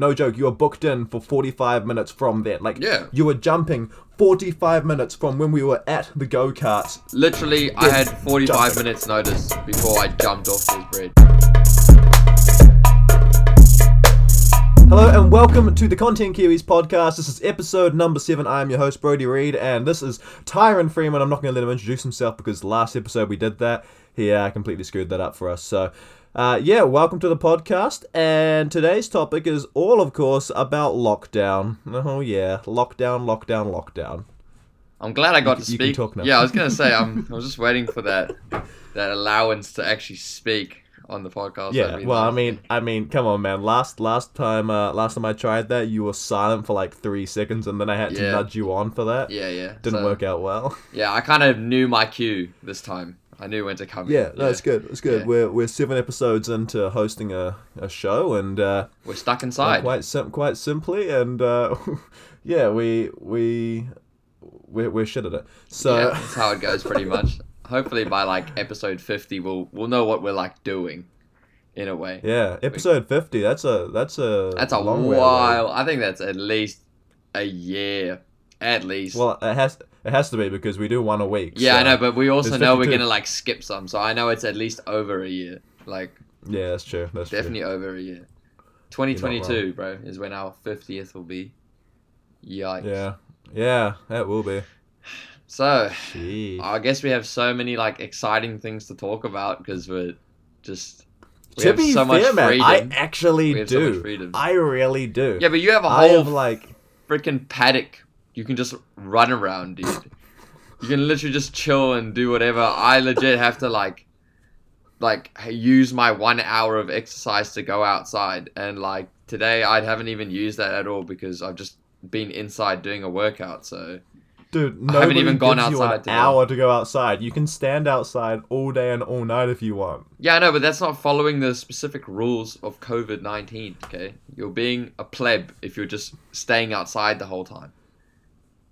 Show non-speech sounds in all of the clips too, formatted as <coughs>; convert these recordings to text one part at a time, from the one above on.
no joke, you were booked in for 45 minutes from then. Like, Yeah. you were jumping 45 minutes from when we were at the go karts. Literally, I had 45 minutes notice before I jumped off this bridge. Hello and welcome to the Content Kiwis podcast. This is episode number seven. I am your host Brody Reed, and this is Tyron Freeman. I'm not going to let him introduce himself because last episode we did that. He uh, completely screwed that up for us. So, uh, yeah, welcome to the podcast. And today's topic is all, of course, about lockdown. Oh yeah, lockdown, lockdown, lockdown. I'm glad I got You to can- you can speak. Yeah, I was gonna say <laughs> I'm. I was just waiting for that that allowance to actually speak on the podcast. Yeah, well, I mean, I mean, come on, man. Last last time, uh, last time I tried that, you were silent for like three seconds, and then I had to Yeah. nudge you on for that. yeah, yeah. Didn't So, work out well. Yeah, I kind of knew my cue this time. I knew when to come. in. Yeah, no, it's good. It's good. Yeah. We're we're seven episodes into hosting a, a show, and uh, We're stuck inside. quite sim- quite simply, and uh, <laughs> yeah, we we we're, we're shit at it. So yeah, <laughs> that's how it goes pretty much. Hopefully by like episode 50, we'll we'll know what we're like doing, in a way. yeah, episode fifty. That's a that's a That's a long while. I think that's at least a year, at least. Well, it has it has to be because we do one a week. yeah, I know, but we also know we're gonna like skip some, so I know it's at least over a year. Like yeah, that's true. That's definitely over a year. 2022, bro, is when our 50th will be. Yikes. Yeah, yeah, that will be. So Gee. I guess we have so many like exciting things to talk about because we're just we to have be so fair, much man, freedom. I actually We have so much do. freedom. I really do. yeah, but you have a I whole have like freaking paddock. You can just run around, dude. you can literally just chill and do whatever. I legit have to like, like use my one hour of exercise to go outside, and like today I haven't even used that at all because I've just been inside doing a workout. So Dude, I haven't even gone gives you an today. hour to go outside. You can stand outside all day and all night if you want. yeah, I know, but that's not following the specific rules of COVID nineteen. Okay, you're being a pleb if you're just staying outside the whole time.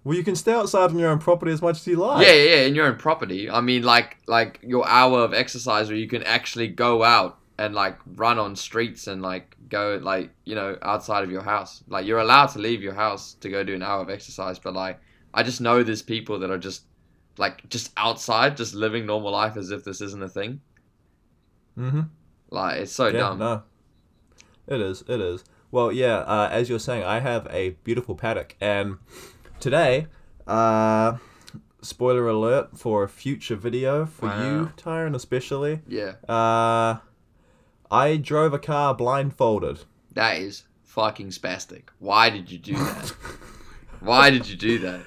Well, you can stay outside on your own property as much as you like. Yeah, yeah, yeah, in your own property. I mean, like, like your hour of exercise where you can actually go out and like run on streets and like go like you know outside of your house. Like you're allowed to leave your house to go do an hour of exercise, but like I just know there's people that are just like just outside, just living normal life as if this isn't a thing. Mm-hmm. Like it's so yeah, dumb. no. It is. It is. Well, yeah. Uh, as you're saying, I have a beautiful paddock, and today, uh, spoiler alert for a future video for you, Wow. Tyron, especially. Yeah, Uh, I drove a car blindfolded. that is fucking spastic. Why did you do that? Why did you do that?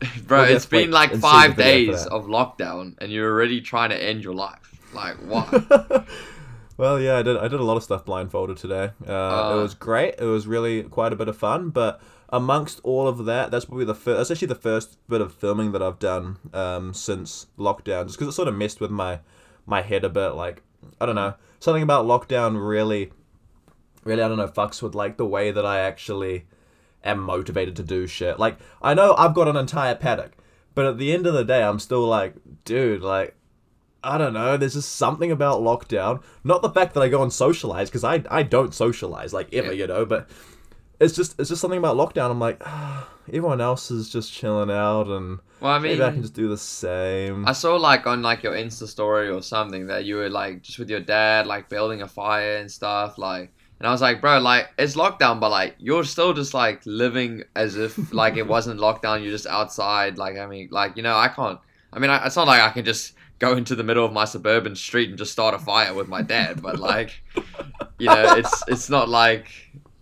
<laughs> Bro, We'll it's been like and see the five days of lockdown and you're already trying to end your life. Like, why? <laughs> well, yeah, I did. I did a lot of stuff blindfolded today. Uh, Uh. it was great. It was really quite a bit of fun. But amongst all of that, that's probably the first. That's actually the first bit of filming that I've done um, since lockdown. Just because it sort of messed with my my head a bit. Like I don't know, something about lockdown really, really I don't know, fucks with like the way that I actually am motivated to do shit. Like I know I've got an entire paddock, but at the end of the day, I'm still like, dude, like I don't know. There's just something about lockdown. Not the fact that I go and socialize because I I don't socialize like ever, Yeah. you know. But it's just it's just something about lockdown. I'm like, ah, <sighs> everyone else is just chilling out, and Well, I mean, maybe I can just do the same. I saw like on like your Insta story or something that you were like just with your dad, like building a fire and stuff, like. And I was like, bro, like it's lockdown, but like you're still just like living as if <laughs> like it wasn't lockdown. You're just outside, like I mean, like you know, I can't. I mean, I, it's not like I can just go into the middle of my suburban street and just start a fire with my dad, but like, you know, it's it's not like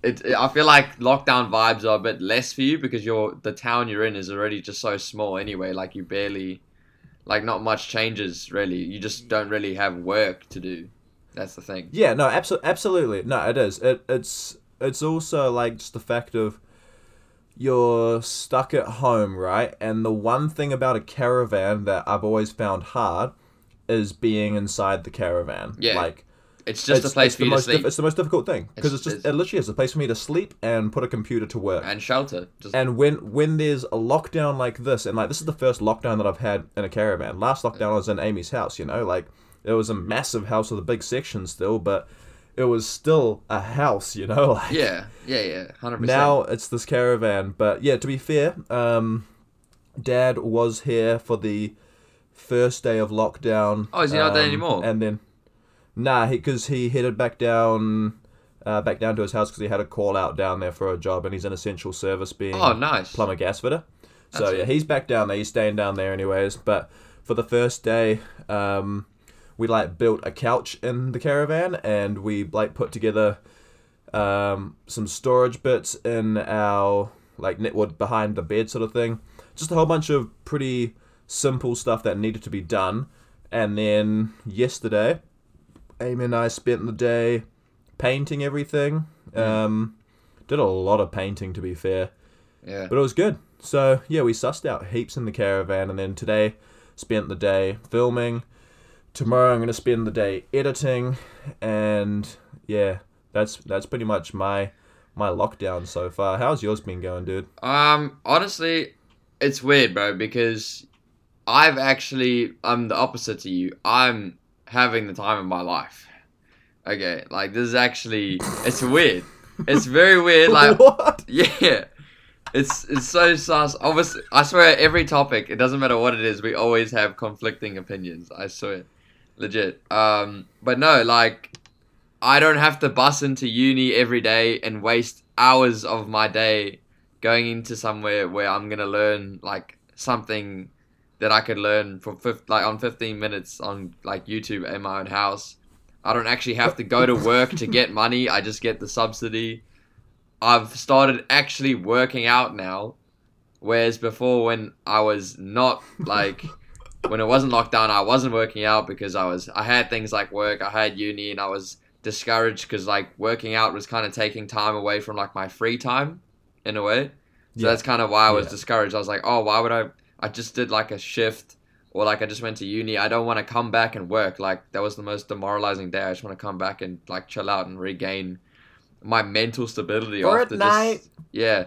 it. I feel like lockdown vibes are a bit less for you because you're the town you're in is already just so small anyway. Like you barely, like not much changes really. You just don't really have work to do. That's the thing. Yeah, no, absolutely, absolutely. No, it is. It it's it's also like just the fact of you're stuck at home, right? And the one thing about a caravan that I've always found hard is being inside the caravan. Yeah. like It's just it's, a place for you to most sleep it's the most difficult thing because It's- it's, just it's- it literally is a place for me to sleep and put a computer to work. and shelter. Just And when when there's a lockdown like this, and like this is the first lockdown that I've had in a caravan. Last lockdown I was in Amy's house, you know, like it was a massive house with a big section still, but it was still a house, you know. <laughs> Like, Yeah, yeah, yeah, hundred percent. now it's this caravan, but yeah, to be fair, um, Dad was here for the first day of lockdown. Oh, is he not there um, anymore? And then, nah, because he, headed back down, uh, back down to his house because he had a call out down there for a job, and he's an essential service being oh, nice. plumber gas fitter. So That's yeah, it. he's back down there. He's staying down there anyways. But for the first day, um, we like built a couch in the caravan, and we like put together um, some storage bits in our like netwood behind the bed sort of thing. Just a whole bunch of pretty simple stuff that needed to be done. And then yesterday, Amy and I spent the day painting everything. Um, did a lot of painting to be fair. Yeah. But it was good. So yeah, we sussed out heaps in the caravan, and then today spent the day filming. Tomorrow I'm gonna spend the day editing, and yeah, that's that's pretty much my my lockdown so far. How's yours been going, dude? Um, honestly, it's weird, bro, because I've actually I'm the opposite to you. I'm having the time of my life. Okay, like this is actually it's weird. It's very weird. <laughs> Like what? yeah, it's it's so sus. Obviously, I swear every topic, it doesn't matter what it is, we always have conflicting opinions. I swear, legit. Um, but no, like I don't have to bus into uni every day and waste hours of my day going into somewhere where I'm gonna learn like something that I could learn for fif- like on 15 minutes on like YouTube in my own house. I don't actually have to go to work to get <laughs> money. I just get the subsidy. I've started actually working out now, whereas before when I was not like <laughs> when it wasn't locked down, I wasn't working out because I was I had things like work, I had uni, and I was discouraged because like working out was kind of taking time away from like my free time, in a way. So Yeah. that's kind of why I was Yeah. discouraged. I was like, oh, why would I? I just did like a shift, or like I just went to uni. I don't want to come back and work. Like that was the most demoralizing day. I just want to come back and like chill out and regain my mental stability after Fortnite. just yeah.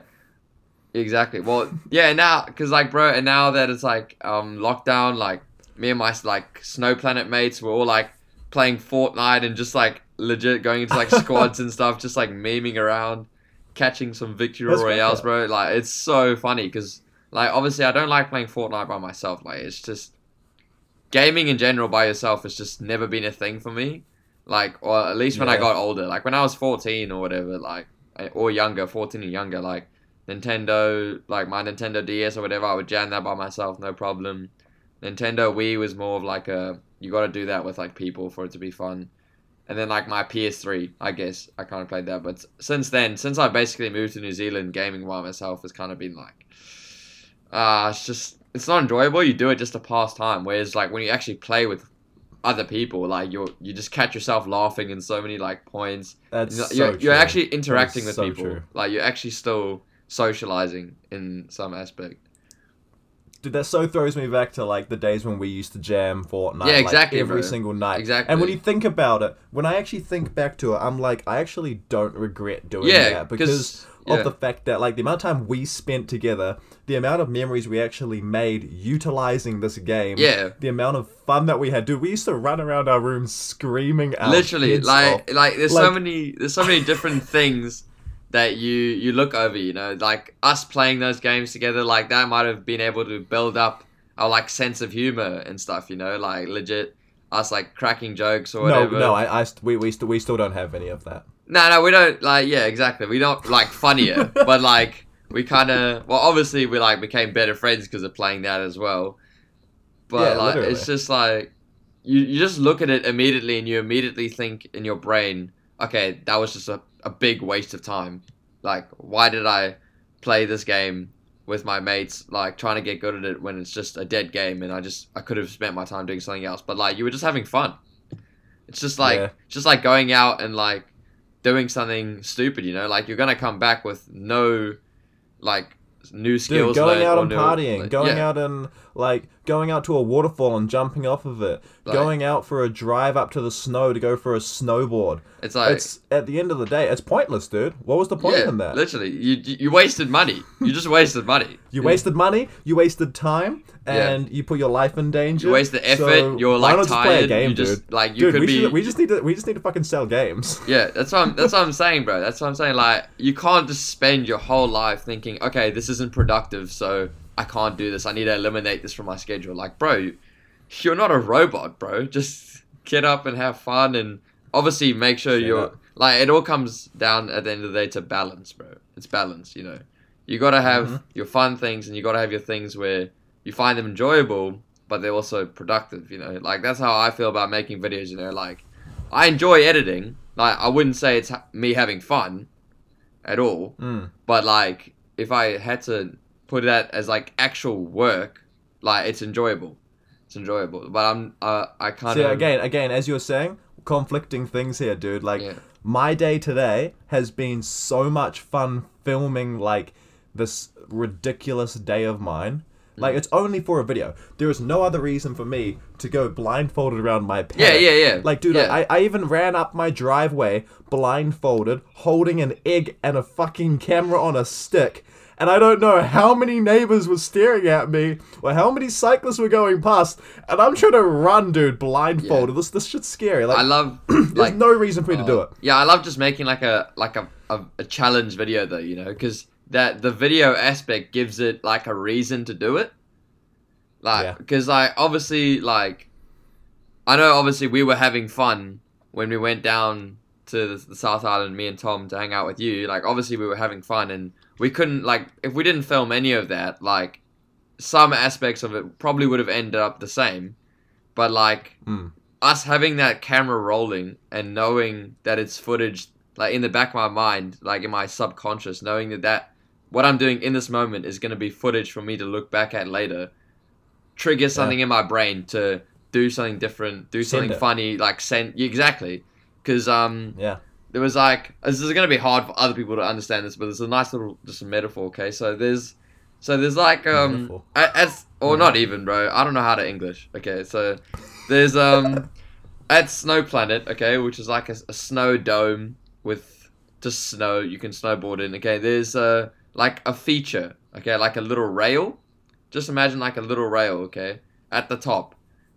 Exactly. Well, yeah. Now, cause like, bro, and now that it's like um lockdown, like me and my like Snow Planet mates, we're all like playing Fortnite and just like legit going into like squads and stuff, just like memeing around, catching some victory That's royales, bro. Like it's so funny because like obviously I don't like playing Fortnite by myself. Like it's just gaming in general by yourself has just never been a thing for me. Like, or at least when I got older, like when I was fourteen or whatever, like or younger, fourteen and younger, like Nintendo, like my Nintendo DS or whatever, I would jam that by myself, no problem. Nintendo Wii was more of like a you got to do that with like people for it to be fun. And then like my PS3, I guess I kind of played that, but since then, since I basically moved to New Zealand, gaming by myself has kind of been like, ah, it's just it's not enjoyable. You do it just to pass time. Whereas like when you actually play with other people, like you you just catch yourself laughing in so many like points. That's You're, so you're, true. you're actually interacting is with so people. true. Like you're actually still socializing in some aspect. Dude, that so throws me back to like the days when we used to jam Fortnite. Yeah, like, exactly, every bro. single night. Exactly. And when you think about it, when I actually think back to it, I'm like, I actually don't regret doing Yeah, that because yeah. of the fact that like the amount of time we spent together, the amount of memories we actually made utilizing this game. Yeah. The amount of fun that we had. Dude, we used to run around our rooms screaming out. literally like like there's so many there's so many different <laughs> things that you you look over you know like us playing those games together like that might have been able to build up our like sense of humor and stuff you know like legit us like cracking jokes or no, whatever no, I, I st- we, we, st- we still don't have any of that. No no we don't like yeah exactly. We don't like funnier <laughs> but like we kind of well obviously we like became better friends because of playing that as well. But Yeah, like literally. it's just like you, you just look at it immediately and you immediately think in your brain okay that was just a, a big waste of time. Like why did i play this game with my mates like trying to get good at it when it's just a dead game and i just i could have spent my time doing something else? But like you were just having fun. It's just like Yeah. just like going out and like doing something stupid you know like you're gonna come back with no like new skills Dude, going out and new- partying, like, going yeah. out and like going out to a waterfall and jumping off of it, Like- going out for a drive up to the snow to go for a snowboard. It's like it's at the end of the day, it's pointless, dude. What was the point yeah, in that? literally, you you you wasted money. You just wasted money. You wasted money, you wasted time, Yeah. and you put your life in danger. You the effort, So you're, why like, not just play a tired, game, you just- dude? like, you dude, could we, be- should, we just need to we just need to fucking sell games. <laughs> Yeah, that's what I'm, that's what I'm saying, bro. That's what I'm saying. Like, you can't just spend your whole life thinking, okay, this isn't productive, so I can't do this. I need to eliminate this from my schedule. Like, bro, you're not a robot, bro. Just get up and have fun, and obviously make sure Straight you're up. like. It all comes down at the end of the day to balance, bro. It's balance, you know. You gotta have Mhm. your fun things, and you gotta have your things where you find them enjoyable, but they're also productive. You know, like that's how I feel about making videos. You know, like I enjoy editing. Like I wouldn't say it's ha- me having fun at all, Mm. but like if I had to put that as like actual work, like it's enjoyable. It's enjoyable, but I'm uh, I kind See, of again, again, as you were saying, conflicting things here, dude. Like Yeah. my day today has been so much fun filming like this ridiculous day of mine. Like it's only for a video. There is no other reason for me to go blindfolded around my pet. Yeah, yeah, yeah. Like, dude, Yeah. I, I even ran up my driveway blindfolded, holding an egg and a fucking camera on a stick. And I don't know how many neighbors were staring at me or how many cyclists were going past. And I'm trying to run, dude, blindfolded. This this shit's scary. Like, I love <clears throat> there's like no reason for me to do uh, it. Yeah, I love just making like a like a a, a challenge video though, you know, because that the video aspect gives it like a reason to do it. Like, because like obviously like, I know obviously we were having fun when we went down to the, the South Island, me and Tom, to hang out with you. Like obviously we were having fun, and we couldn't like if we didn't film any of that, like some aspects of it probably would have ended up the same, but like Mm. us having that camera rolling and knowing that it's footage like in the back of my mind like in my subconscious knowing that that what i'm doing in this moment is going to be footage for me to look back at later trigger something in my brain to do something different do Send something it. funny like send exactly. Because um Yeah. there was like this is going to be hard for other people to understand this but it's a nice little just a metaphor okay? So there's so there's like um as or not even bro. I don't know how to english okay? So there's um <laughs> at snow planet okay which is like a, a snow dome with just snow you can snowboard in okay? There's uh like a feature okay like a little rail just imagine like a little rail okay at the top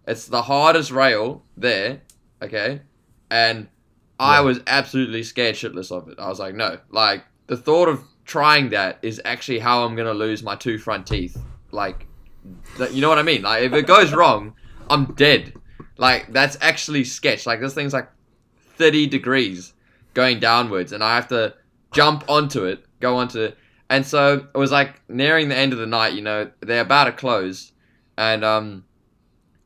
it's the hardest rail there okay and I Yeah. was absolutely scared shitless of it. I was like, no, like the thought of trying that is actually how I'm gonna lose my two front teeth. Like, that, you know what I mean? Like, if it goes wrong, I'm dead. Like, that's actually sketch. Like, this thing's like 30 degrees going downwards, and I have to jump onto it, go onto it. And so it was like nearing the end of the night. You know, they're about to close, and um,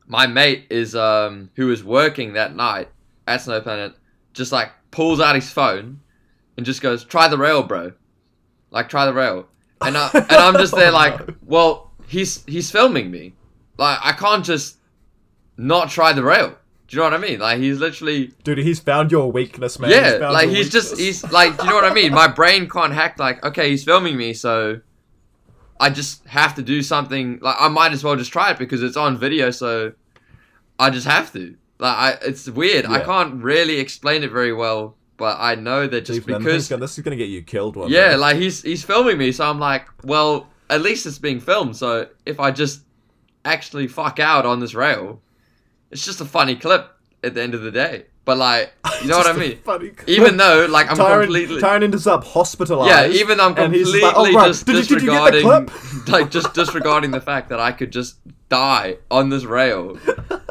my mate is um who was working that night at Snow Planet just like pulls out his phone and just goes, "Try the rail, bro." Like try the rail, and I, and I'm just there <laughs> Oh, like, well, he's he's filming me, like I can't just not try the rail. Do you know what I mean? Like he's literally Dude, he's found your weakness, man. yeah, found like he's just he's like, do you know what I mean? My <laughs> brain can't hack like, okay, he's filming me, so I just have to do something. Like I might as well just try it because it's on video, so I just have to. Like I, it's weird. I can't really explain it very well, but I know that just because this is gonna- this is gonna get you killed one yeah, day. like he's he's filming me, so I'm like, well, at least it's being filmed. So if I just actually fuck out on this rail, it's just a funny clip at the end of the day. But like, <laughs> you know what I mean? funny- clip. Even though like I'm Tyron, completely Tyron ends up hospitalized. yeah, even though I'm completely just like, "Oh, right, just did you- you disregarding <laughs> like just disregarding the fact that I could just die on this rail. <laughs>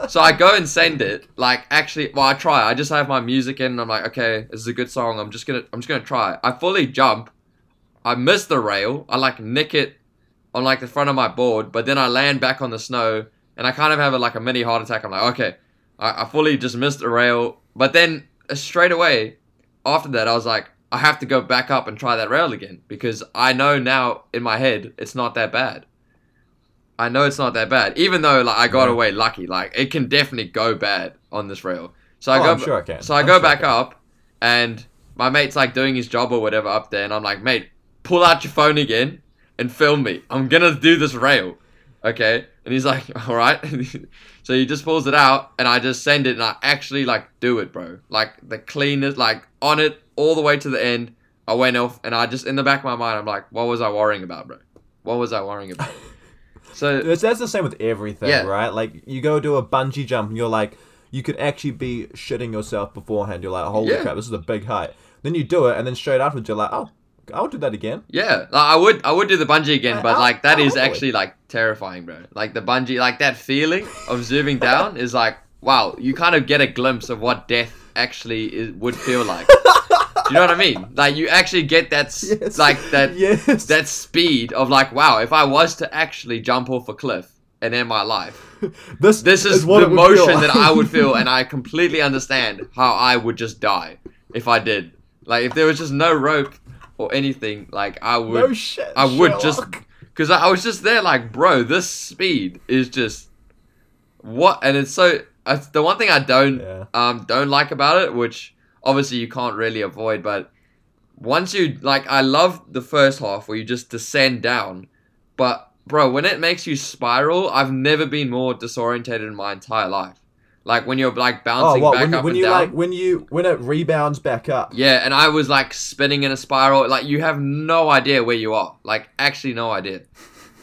So I go and send it. Like actually, well, I try. I just have my music in, and I'm like, okay, this is a good song. I'm just gonna, I'm just gonna try. I fully jump. I miss the rail. I like nick it on like the front of my board, but then I land back on the snow, and I kind of have a, like a mini heart attack. I'm like, okay, I, I fully just missed the rail, but then uh, straight away after that, I was like, I have to go back up and try that rail again because I know now in my head it's not that bad. I know it's not that bad, even though like I got Yeah. away lucky. Like it can definitely go bad on this rail. So I Oh, go, I'm sure it can. so I I'm go sure back can. up, and my mate's like doing his job or whatever up there, and I'm like, mate, pull out your phone again and film me. I'm gonna do this rail. Okay, and he's like, <laughs> all right. <laughs> so he just pulls it out, and I just send it, and I actually like do it, bro. Like the cleanest, like on it all the way to the end. I went off, and I just in the back of my mind, I'm like, what was I worrying about, bro? What was I worrying about? <laughs> So It's, that's the same with everything, Yeah. right? Like you go do a bungee jump and you're like, you could actually be shitting yourself beforehand. You're like, holy Yeah. crap, this is a big height. Then you do it, and then straight afterwards you're like, oh, I'll do that again. Yeah, like, I would I would do the bungee again, I- but I- like that I is would. actually like terrifying, bro. Like the bungee, like that feeling of zooming down is like wow. You kind of get a glimpse of what death actually is, would feel like. do you know what I mean? Like you actually get that Yes. like that Yes. that speed of like wow. If I was to actually jump off a cliff and end my life, <laughs> this this is, what the it would feel motion like. that I would feel, and <laughs> I completely understand how I would just die if I did. Like if there was just no rope or anything, like I would. no shit. I would just because I, I was just there like, bro, this speed is just what, and it's so. Uh, the one thing I don't Yeah. um don't like about it, which obviously you can't really avoid, but once you like, I love the first half where you just descend down, but bro, when it makes you spiral, I've never been more disorientated in my entire life. Like when you're like Oh, bouncing what? back When, up when and you down. like when you when it rebounds back up. Yeah, and I was like spinning in a spiral. Like you have no idea where you are. Like actually no idea.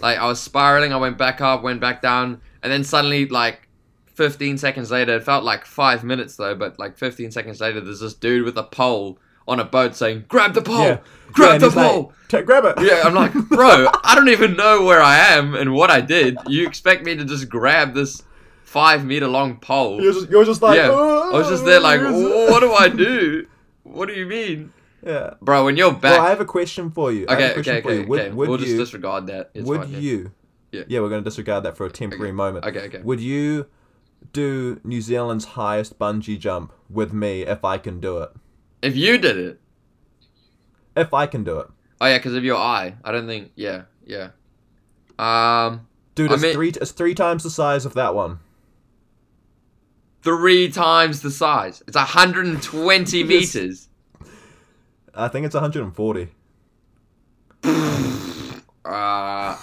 Like I was spiraling. I went back up, went back down, and then suddenly like. 15 seconds later, it felt like five minutes though, but like 15 seconds later, there's this dude with a pole on a boat saying, Grab the pole! Yeah. Grab Yeah, the like, pole! "Ta- grab it. yeah, I'm like, <laughs> Bro, I don't even know where I am and what I did. You expect me to just grab this five meter long pole? You're just, you're just like. yeah. I was just there like, "Oh, where is it?" What do I do? <laughs> What do you mean? Yeah. Bro, when you're back. Well, I have a question for you. I have a Okay, okay, for you. okay, Would, okay. would we'll you, just disregard that. It's would fine, yeah. you? Yeah. we're going to disregard that for a temporary moment. Okay, okay. Would you do New Zealand's highest bungee jump with me if I can do it? If you did it. If I can do it, Oh yeah, because of your eye. I don't think. Yeah, yeah. Um, dude, I it's mean- three. It's three times the size of that one. Three times the size. It's 120 Yes. meters. I think it's 140. Uh,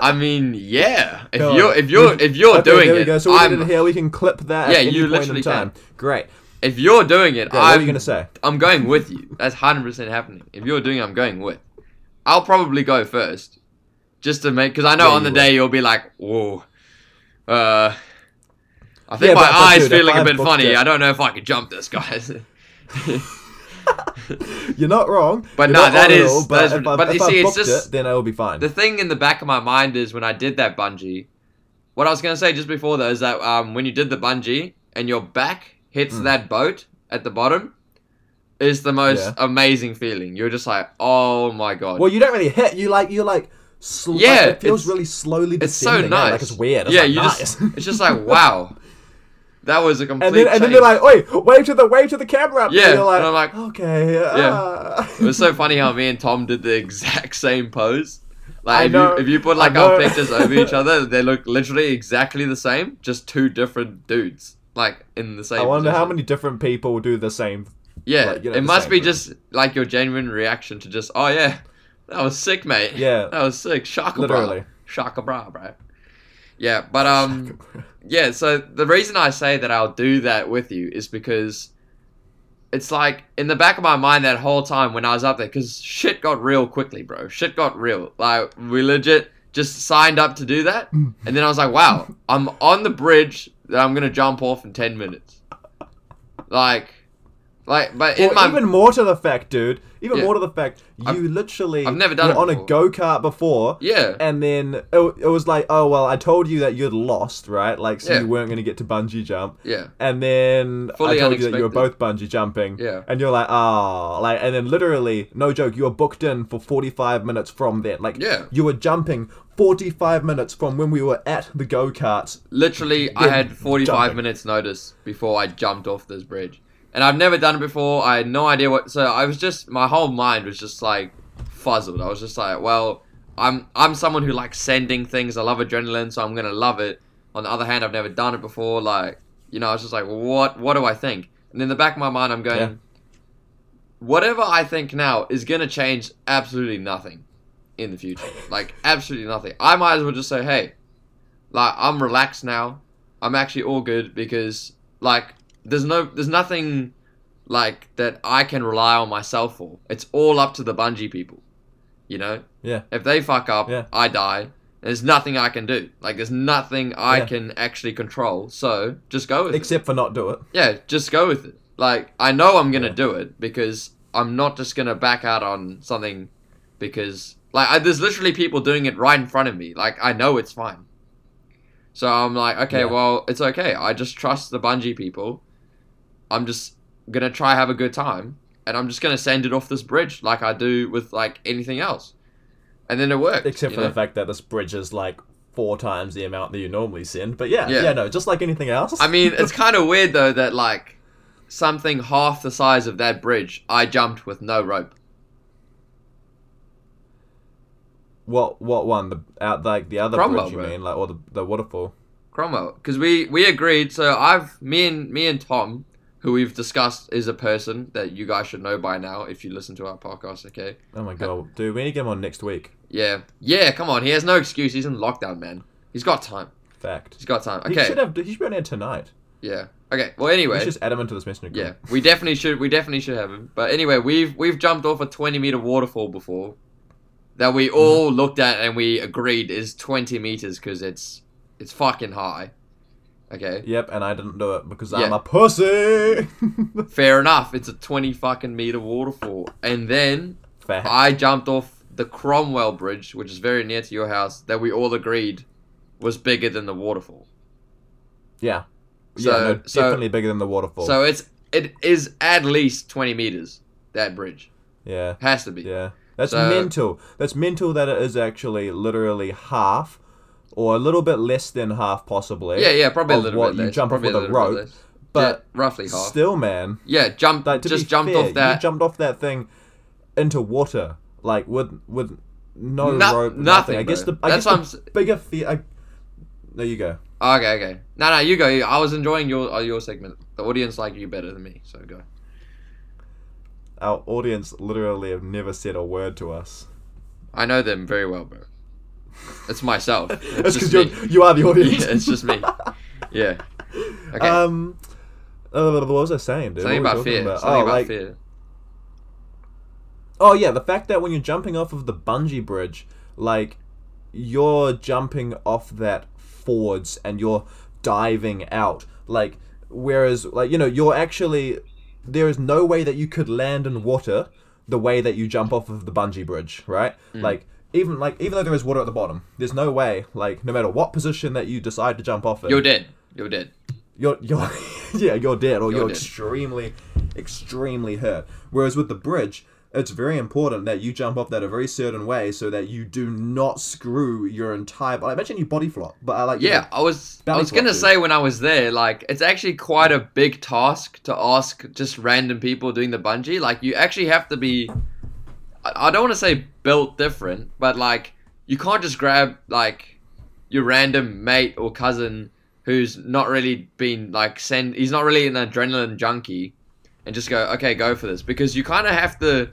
I mean, yeah. If you're if you're if you're okay, doing there we it, go. So we I'm, here. We can clip that. Yeah, at any you literally time. Great. if you're doing it, Great. What are I'm you gonna say? I'm going with you. That's hundred percent happening. If you're doing, it, I'm going with. I'll probably go first, just to make because I know Yeah, on the you day you'll be like, whoa. Uh, I think Yeah, my but- but eye's if feeling a I bit funny. it- I don't know if I could jump this, guys. <laughs> <laughs> You're not wrong. But You're no, that at all, is- if I, but if you I see, it's just- it, then it'll be fine. the thing in the back of my mind is when I did that bungee. What I was gonna say just before though is that um, when you did the bungee and your back hits Mm. that boat at the bottom, is the most Yeah. amazing feeling. You're just like, oh my god. Well, you don't really hit. You like you like. Sl- like, Yeah, it feels really slowly it's so descending. nice. Like it's weird. It's yeah, like, you nice. just it's just like wow, <laughs> that was a complete. and then and then they're like, "Wait, wave to the wave to the camera." up there." Yeah, you're like, and I'm like, okay, Yeah. ah." it was so <laughs> funny how me and Tom did the exact same pose. Like if you if you put like our pictures over each <laughs> other, they look literally exactly the same, just two different dudes, like in the same. I wonder how many different people do the same. Yeah, like, you know, it must be just like your genuine reaction to just, oh yeah, that was sick, mate. Yeah. that was sick. Shaka Literally. bra, shaka bra, bro. Yeah, but <laughs> um, yeah. So the reason I say that I'll do that with you is because it's like in the back of my mind that whole time when I was up there, because shit got real quickly, bro. Shit got real. Like we legit just signed up to do that, and then I was like, wow, I'm on the bridge that I'm gonna jump off in ten minutes. Like, like, but in my even more to the fact, dude. Even Yeah. more to the fact, you I've- literally I've never done were it on a go kart before. yeah, And then it, it was like, oh well, I told you that you'd lost, right? Like, so Yeah. you weren't gonna get to bungee jump. yeah, And then Fully I told you that you were both bungee jumping. Yeah. And you're like, ah, like, and then literally, no joke, you were booked in for 45 minutes from then. Like, Yeah. you were jumping 45 minutes from when we were at the go karts. literally, I had 45 jumping. minutes notice before I jumped off this bridge, and I've never done it before. I had no idea what. So I was just, my whole mind was just like fuzzled. I was just like, well, I'm I'm someone who likes sending things. I love adrenaline, so I'm gonna love it. On the other hand, I've never done it before. Like, you know, I was just like, what what do I think? And in the back of my mind, I'm going, Yeah. whatever I think now is gonna change absolutely nothing. in the future. <laughs> Like absolutely nothing. I might as well just say, hey, like I'm relaxed now. I'm actually all good because like there's no there's nothing like that I can rely on myself for. It's all up to the bungee people. You know? Yeah. If they fuck up, Yeah. I die. There's nothing I can do. Like there's nothing I Yeah. can actually control. So just go with it. Except for not do it. Yeah, just go with it. Like I know I'm gonna Yeah. do it because I'm not just gonna back out on something because like I, there's literally people doing it right in front of me. Like I know it's fine. So I'm like, okay, Yeah. well, it's okay. I just trust the bungee people. I'm just gonna try have a good time, and I'm just gonna send it off this bridge like I do with like anything else, and then it worked. Except for know? the fact that this bridge is like four times the amount that you normally send. But yeah, Yeah. yeah, no, just like anything else. I mean, it's <laughs> kind of weird though that like something half the size of that bridge, I jumped with no rope. what what one? The out like the other Cromwell, bridge you bro. mean, like or the the waterfall. Cromwell, because we we agreed. So I've me and me and Tom, who we've discussed, is a person that you guys should know by now if you listen to our podcast. Okay. Oh my god, dude, we need to get him on next week. Yeah, yeah. Come on, he has no excuse. He's in lockdown, man. He's got time. Fact. He's got time. Okay, He should have. He should be on here tonight. Yeah. Okay. Well, We anyway. should just add him into this messenger group. Yeah, we definitely should. We definitely should have him. But anyway, we've we've jumped off a twenty meter waterfall before, that we all mm-hmm. looked at and we agreed is twenty meters because it's it's fucking high. Okay, Yep, and I didn't do it because Yeah. I'm a pussy. <laughs> fair enough. It's a twenty fucking meter waterfall, and then Fact. I jumped off the Cromwell Bridge, which is very near to your house, that we all agreed was bigger than the waterfall. yeah. So- yeah, no, so- definitely bigger than the waterfall. So it's it is at least twenty meters. That bridge yeah, has to be. yeah. That's So- mental. That's mental that it is actually literally half, or a little bit less than half, possibly. Yeah, yeah, probably a little what bit you less. jump off with a rope, but Yeah, roughly half. Still, man, yeah, jump. like just jumped fair, off that. You jumped off that thing into water, like with with no, No- rope, nothing, nothing. I guess the I That's guess the bigger fear. I, there you go. okay, okay. No, no, you go. I was enjoying your uh, your segment. The audience like you better than me, so go. Our audience literally have never said a word to us. I know them very well, bro. It's myself. <laughs> It's That's because me. you're you are the <laughs> audience. Yeah, it's just me. <laughs> Yeah. Okay. Um. uh, what was I saying, dude? Something What were about we fear. Something oh, about like, fear. oh yeah, the fact that when you're jumping off of the bungee bridge, like you're jumping off that forwards and you're diving out, like whereas like you know you're actually there is no way that you could land in water the way that you jump off of the bungee bridge, right? Mm. Like even like even though there is water at the bottom, there's no way like no matter what position that you decide to jump off in, You're dead. You're dead. you're you're <laughs> yeah you're dead or You're you're, dead. extremely extremely hurt whereas with the bridge it's very important that you jump off that a very certain way so that you do not screw your entire I imagine you body flop but I like Yeah, know, I was. I was gonna say when I was there, like it's actually quite a big task to ask just random people doing the bungee. Like you actually have to be. I don't want to say built different, but like you can't just grab like your random mate or cousin who's not really been like send. He's not really an adrenaline junkie, and just go okay, go for this because you kind of have to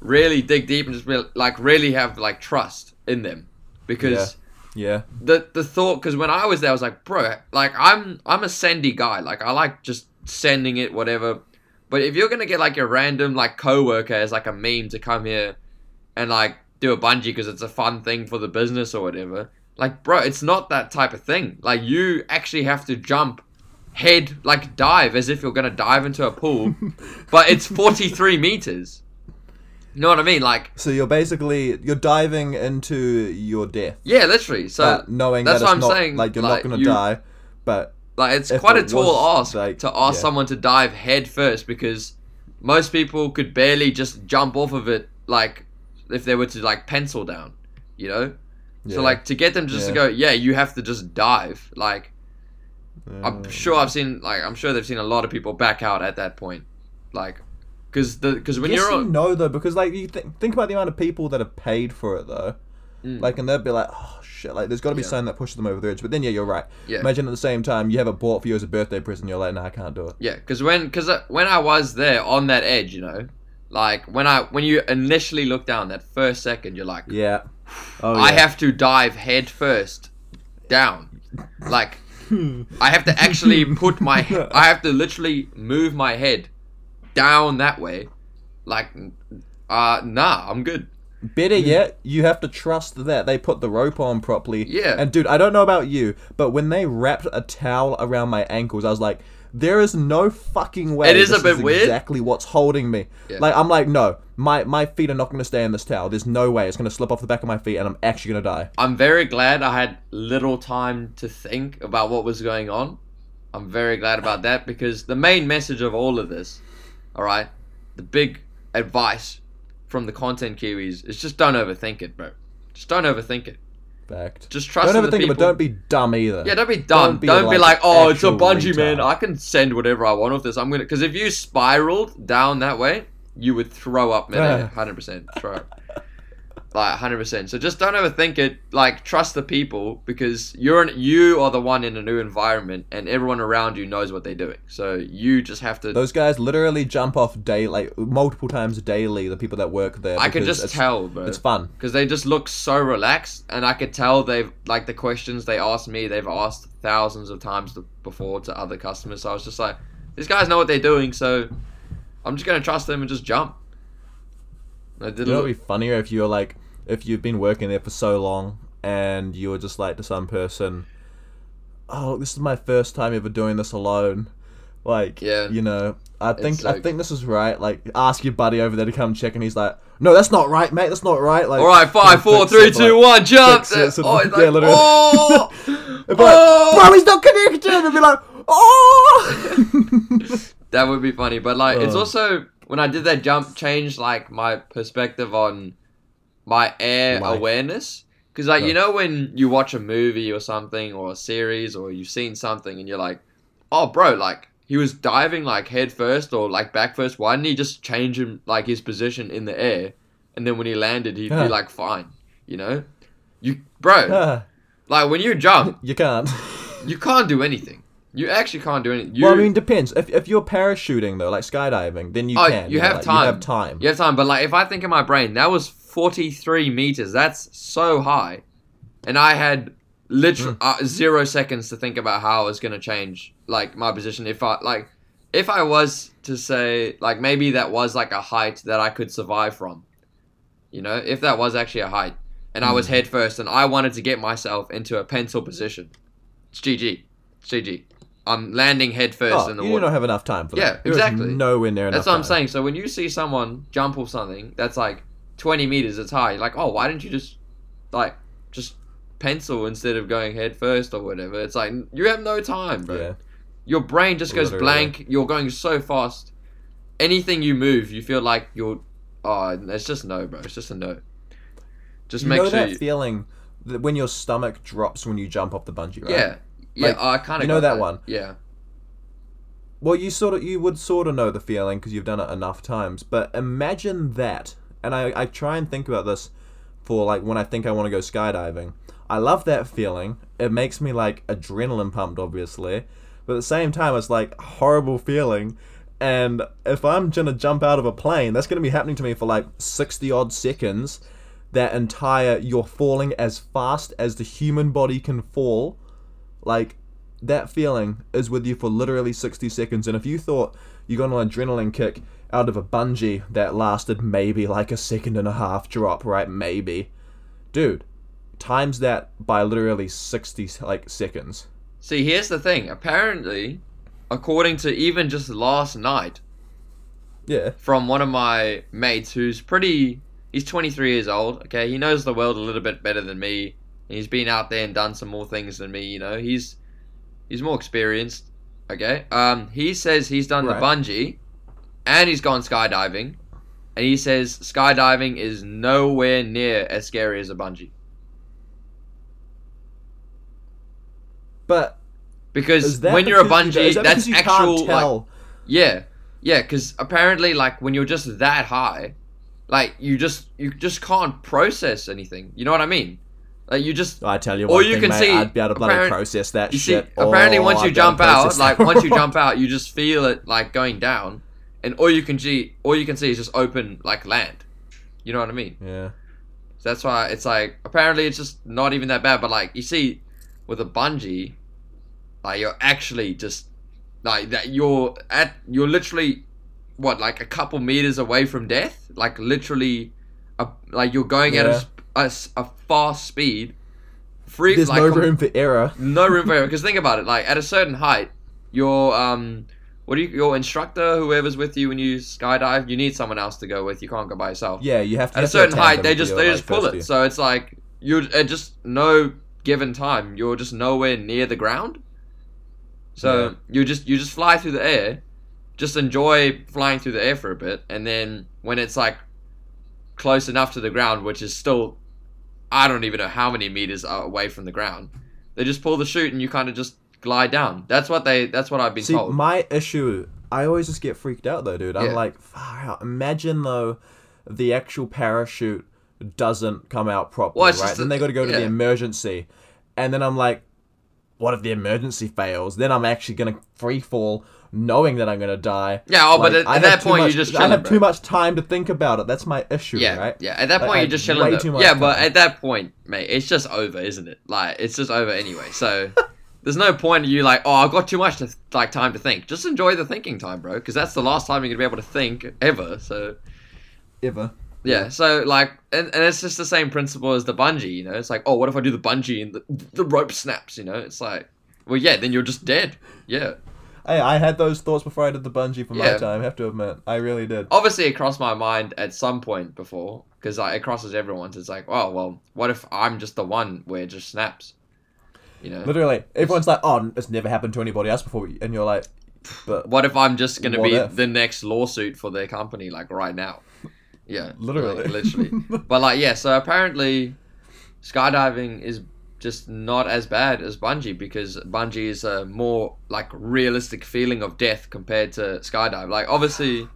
really dig deep and just be, like really have like trust in them because yeah the the thought because when I was there, I was like, bro, like I'm I'm a sendy guy. Like I like just sending it, whatever. But if you're gonna get like a random like coworker as like a meme to come here and like do a bungee because it's a fun thing for the business or whatever, like bro, it's not that type of thing. Like you actually have to jump head like dive as if you're gonna dive into a pool, <laughs> but it's 43 meters. You know what I mean? Like so you're basically you're diving into your death yeah, literally. So knowing that's that what it's I'm not saying, like you're like, not gonna you- die but Like it's If quite a tall was, ask like, to ask yeah. someone to dive head first because most people could barely just jump off of it like if they were to like pencil down, you know? So like to get them just to go, yeah, you have to just dive. Like I'm uh, sure I've seen like I'm sure they've seen a lot of people back out at that point. Like cuz the cuz when yes you're on no though because like you th- think about the amount of people that have paid for it though Mm. like and they'd be like oh shit like there's got to be Yeah. something that pushes them over the edge but then yeah you're right Yeah. imagine at the same time you have a bought for you as a birthday present you're like nah I can't do it Yeah, because when because when I was there on that edge, you know, Like when I when you initially look down that first second, you're like, Yeah. Oh, I yeah. have to dive head first down. Like <laughs> I have to actually put my I have to literally move my head down that way. Like uh nah, I'm good. Better yet, you have to trust that they put the rope on properly. Yeah. And dude, I don't know about you, but when they wrapped a towel around my ankles, I was like, there is no fucking way. It is a bit weird. Exactly what's holding me. Yeah. Like I'm like, no, my my feet are not going to stay in this towel. There's no way it's going to slip off the back of my feet, and I'm actually going to die. I'm very glad I had little time to think about what was going on. I'm very glad about that because the main message of all of this, all right, the big advice from the content kiwis is just don't overthink it, bro. Just don't overthink it. Fact. Just trust don't overthink it, but don't be dumb either. Yeah, don't be dumb. Don't Don't be be, like like, oh, it's a bungee, man. I can send whatever I want with this. I'm gonna because if you spiraled down that way, you would throw up, man. Hundred percent, throw up. Like hundred percent. So just don't overthink it. Like trust the people because you're an, you are the one in a new environment, and everyone around you knows what they're doing. So you just have to. Those guys literally jump off day like multiple times daily. The people that work there. I can just tell, bro. It's fun. because they just look so relaxed and i could tell they've like the questions they asked me they've asked thousands of times to- before to other customers so i was just like these guys know what they're doing so i'm just gonna trust them and just jump I did You know, it'd be funnier if you're like, if you've been working there for so long and you were just like to some person, oh, this is my first time ever doing this alone. Like, Yeah. you know, I think I think this is right. Like, ask your buddy over there to come check, and he's like, no, that's not right, mate. That's not right. Like, all right five four three it, two like- one jump it, so- oh, it's yeah, like, literally. oh, <laughs> It'd like, Oh! bro, he's not connected. And be like, oh. <laughs> that would be funny but like it's Oh. also when i did that jump changed like my perspective on my air Life. awareness because like Yeah. you know when you watch a movie or something or a series or you've seen something and you're like oh bro like he was diving like head first or like back first why didn't he just change him like his position in the air and then when he landed he'd Yeah. be like fine you know you bro like when you jump <laughs> you can't. you can't do anything you actually can't do anything you, well, I mean, depends. If, if you're parachuting though, like skydiving, then you Oh, can. you know, have like, time. You have time. You have time, but like if I think in my brain, that was 43 meters. That's so high. And I had literally uh, zero seconds to think about how I was going to change like my position. If I like, if I was to say like maybe that was like a height that I could survive from, you know, if that was actually a height and I was head first and I wanted to get myself into a pencil position, it's GG. It's GG. I'm landing head first Oh, in the you water. don't have enough time for Yeah, that. Yeah, exactly. nowhere near enough That's what I'm saying. So when you see someone jump or something that's like 20 meters, it's high. You're like, oh, why didn't you just like just pencil instead of going head first or whatever? It's like you have no time, bro. Yeah. Your brain just goes Literally. blank. You're going so fast. Anything you move, you feel like you're. Oh, it's just no, bro. It's just a no. Just You make know sure. that You, feeling that when your stomach drops when you jump off the bungee, right? Yeah, yeah. Like, I kind of you know that one? Yeah, Well, you sort of you would sort of know the feeling because you've done it enough times. But imagine that, and I I try and think about this for like when I think I want to go skydiving. I love that feeling. It makes me like adrenaline pumped, obviously, but at the same time, it's like a horrible feeling. And if I'm gonna jump out of a plane, that's gonna be happening to me for like sixty odd seconds. That entire you're falling as fast as the human body can fall, like that feeling is with you for literally 60 seconds. And if you thought you got an adrenaline kick out of a bungee that lasted maybe like a second and a half drop, right? Maybe. Dude, times that by literally 60 like seconds. See, here's the thing. Apparently, according to even just last night, Yeah. from one of my mates who's pretty. He's 23 years old. Okay, he knows the world a little bit better than me. He's been out there and done some more things than me. You know, he's he's more experienced. Okay, um, he says he's done Right. the bungee, and he's gone skydiving, and he says skydiving is nowhere near as scary as a bungee But because when you're a bungee, that that's you actual like. Yeah, yeah, because apparently, like when you're just that high, like you just you just can't process anything. You know what I mean? Like you just I tell you Or you thing, can mate, see- I'd be able to bloody process that you see. shit. Apparently, Oh, once you I'd jump out, like once you jump out, you just feel it like going down, and all you can see, all you can see is just open like land. You know what I mean? Yeah. So that's why it's like apparently it's just not even that bad. But like you see, with a bungee, like you're actually just like that. You're at you're literally what like a couple meters away from death. Like literally, a, like you're going at a Yeah. sp- a, s- a fast speed. Free, There's like, no room for error. no room for error. <laughs> Because think about it, like at a certain height, your um, what do you your instructor, whoever's with you when you skydive, you need someone else to go with. You can't go by yourself Yeah, you have to. at a certain height they just they like, just pull it year. so it's like you're at just no given time you're just nowhere near the ground so Yeah. you just you just fly through the air just enjoy flying through the air for a bit and then when it's like close enough to the ground which is still i don't even know how many meters away from the ground they just pull the chute and you kind of just glide down that's what they that's what i've been See, told my issue, I always just get freaked out though, dude. I'm Yeah. like, far out. Imagine though, the actual parachute doesn't come out properly, Well, right? Then the- they got to go to the emergency, and then I'm like, what if the emergency fails? Then I'm actually gonna free fall, knowing that I'm gonna die. yeah oh but at, at that point much- you're just I have bro. too much time to think about it. That's my issue, Yeah, right? yeah. At that Like, point, you're just chilling. way though. too much yeah, but at that point, mate, it's just over, isn't it? Like, it's just over anyway. So <laughs> there's no point in you like, oh, I've got too much to like time to think. Just enjoy the thinking time, bro, because that's the last time you're gonna be able to think ever. So Ever. yeah, so like, and, and it's just the same principle as the bungee. You know, it's like, oh, what if I do the bungee and the the rope snaps? You know, it's like, well, yeah, then you're just dead. Yeah. Hey, I had those thoughts before I did the bungee for Yeah. my time. I have to admit, I really did. obviously it crossed my mind at some point before because like, it crosses everyone's. It's like, oh well, what if I'm just the one where it just snaps? You know, Literally, everyone's like, "Oh, it's never happened to anybody else before," and you're like, "But what if I'm just gonna be if? the next lawsuit for their company like right now? Yeah, Literally. like, literally. <laughs> But like, yeah. So apparently, skydiving is just not as bad as bungee because bungee is a more like realistic feeling of death compared to skydive. Like obviously,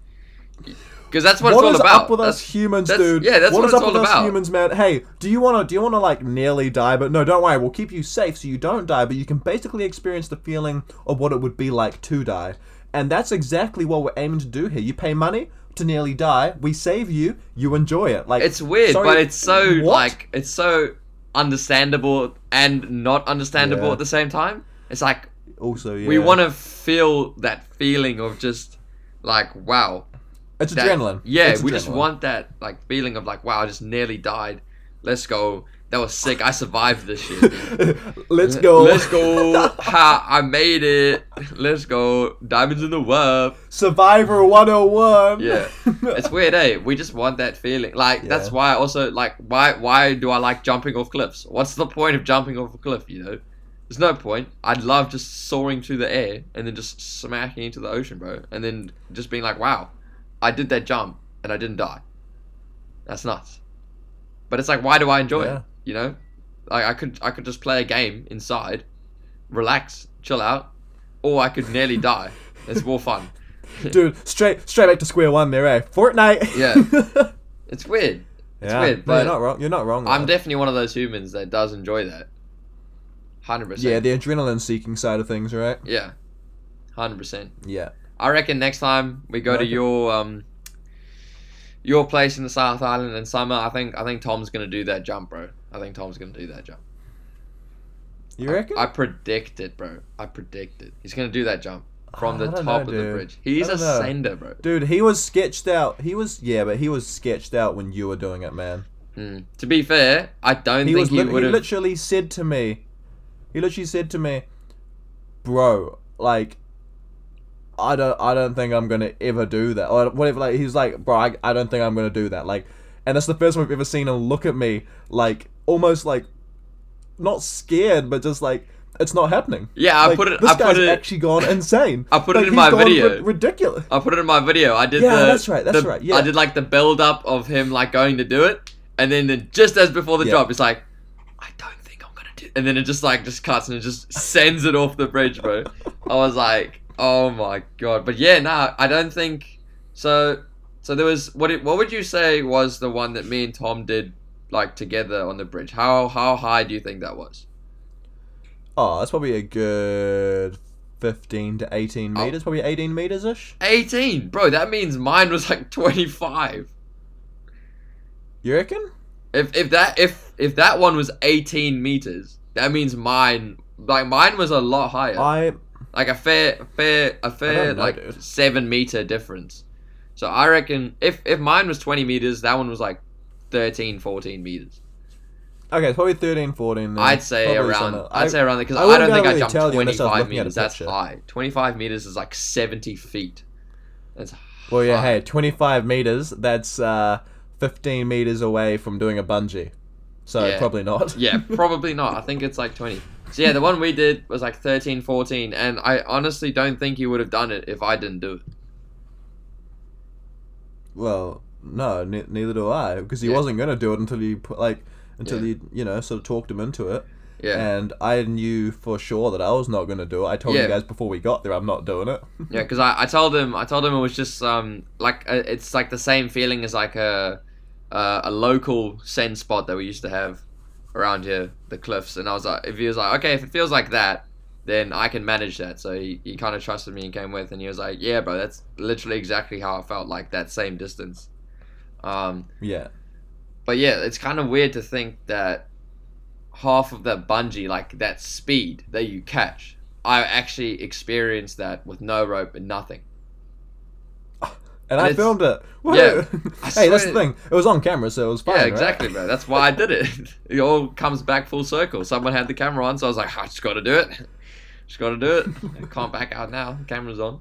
because that's what, what it's all about. up with That's- us humans, that's- dude? yeah, that's what is it's up all with about. us humans, man? Hey, do you wanna do you wanna like nearly die? But no, don't worry, we'll keep you safe so you don't die. But you can basically experience the feeling of what it would be like to die, and that's exactly what we're aiming to do here. You pay money to nearly die, we save you, you enjoy it. Like It's weird, sorry, but it's so what? like it's so understandable and not understandable Yeah. at the same time. It's like also yeah. we want to feel that feeling of just like wow. It's that- adrenaline. Yeah, It's we just want that like feeling of like wow, I just nearly died. Let's go. That was sick. I survived this shit. <laughs> Let's go. Let's go. ha! I made it. Let's go. Diamonds in the rough. Survivor 101. Yeah, <laughs> it's weird, eh? We just want that feeling. Like that's why I also like why why do I like jumping off cliffs? What's the point of jumping off a cliff? You know, there's no point. I'd love just soaring through the air and then just smacking into the ocean, bro, and then just being like, wow, I did that jump and I didn't die. That's nuts. But it's like, why do I enjoy Yeah. it? You know, like I could I could just play a game inside, relax, chill out, or I could nearly <laughs> die. It's more fun. <laughs> Dude, straight straight back to square one there, eh? Fortnite. Yeah. <laughs> It's weird. It's yeah. weird, No, you're not wrong. You're not wrong. I'm man. definitely one of those humans that does enjoy that. Hundred percent. Yeah, the adrenaline seeking side of things, right? Yeah. Hundred percent. Yeah. I reckon next time we go to your um your place in the South Island in summer, I think I think Tom's gonna do that jump, bro. I think Tom's gonna do that jump. You reckon? I predict it, bro. I predict it. He's gonna do that jump from the top know, of the bridge. He's I a know. sender, bro. Dude, he was sketched out. He was yeah, but he was sketched out when you were doing it, man. Mm. To be fair, I don't He think was he he would have. literally said to me, he literally said to me, bro, like. I don't. I don't think I'm gonna ever do that, or whatever. Like he's like, bro, I, I don't think I'm gonna do that. Like, and that's the first time I've ever seen him look at me like almost like, not scared, but just like it's not happening. Yeah, I Like, put it. This I put guy's it. actually gone insane. <laughs> I put it in my video. ri- ridiculous. I put it in my video. I did Yeah, the. that's right, that's the- right, yeah. I did like the build up of him like going to do it, and then the, just as before the Yeah. drop, it's like, I don't think I'm gonna do. It. And then it just like just cuts and it just sends it off the bridge, bro. <laughs> I was like, oh my god. But yeah, nah, I don't think so. So there was what? It, what would you say was the one that me and Tom did like together on the bridge? How how high do you think that was? Oh, that's probably a good fifteen to 18 meters, probably eighteen meters ish. 18, bro. That means mine was like 25. You reckon? If if that if if that one was 18 meters, that means mine like mine was a lot higher. I like a fair fair a fair know, like dude. seven meter difference. So I reckon if if mine was 20 meters, that one was like 13, 14 meters. okay, it's probably 13, 14. Then. I'd say Probably around. somewhere- I'd I- say around because I I, don't think able I jumped tell you unless I was 25 looking at a meters. That's high. 25 meters is like 70 feet. That's Well, yeah, high. hey, 25 meters, that's uh, 15 meters away from doing a bungee. So Yeah. probably not. Yeah, <laughs> probably not. I think it's like 20. So yeah, the one we did was like 13, 14, and I honestly don't think you would have done it if I didn't do it. Well, no, ne- neither do I, because he Yeah. wasn't going to do it until you put, like, until Yeah. you, you know, sort of talked him into it. Yeah. And I knew for sure that I was not going to do it. I told Yeah. you guys before we got there I'm not doing it. <laughs> Yeah, because I, I told him I told him it was just um like uh it's like the same feeling as like a uh, a local send spot that we used to have around here, the cliffs. And I was like, if he was like, okay, if it feels like that, then I can manage that. So he, he kind of trusted me and came with, and he was like, yeah, bro, that's literally exactly how I felt like that same distance. Um, yeah. but yeah, it's kind of weird to think that half of that bungee, like that speed that you catch, I actually experienced that with no rope and nothing. And And I filmed it. <laughs> Yeah, hey, that's the thing. It was on camera, so it was fine. yeah, right? exactly, bro. That's why I did it. <laughs> It all comes back full circle. Someone had the camera on, so I was like, I just got to do it. Just got to do it. <laughs> I can't back out now. The camera's on.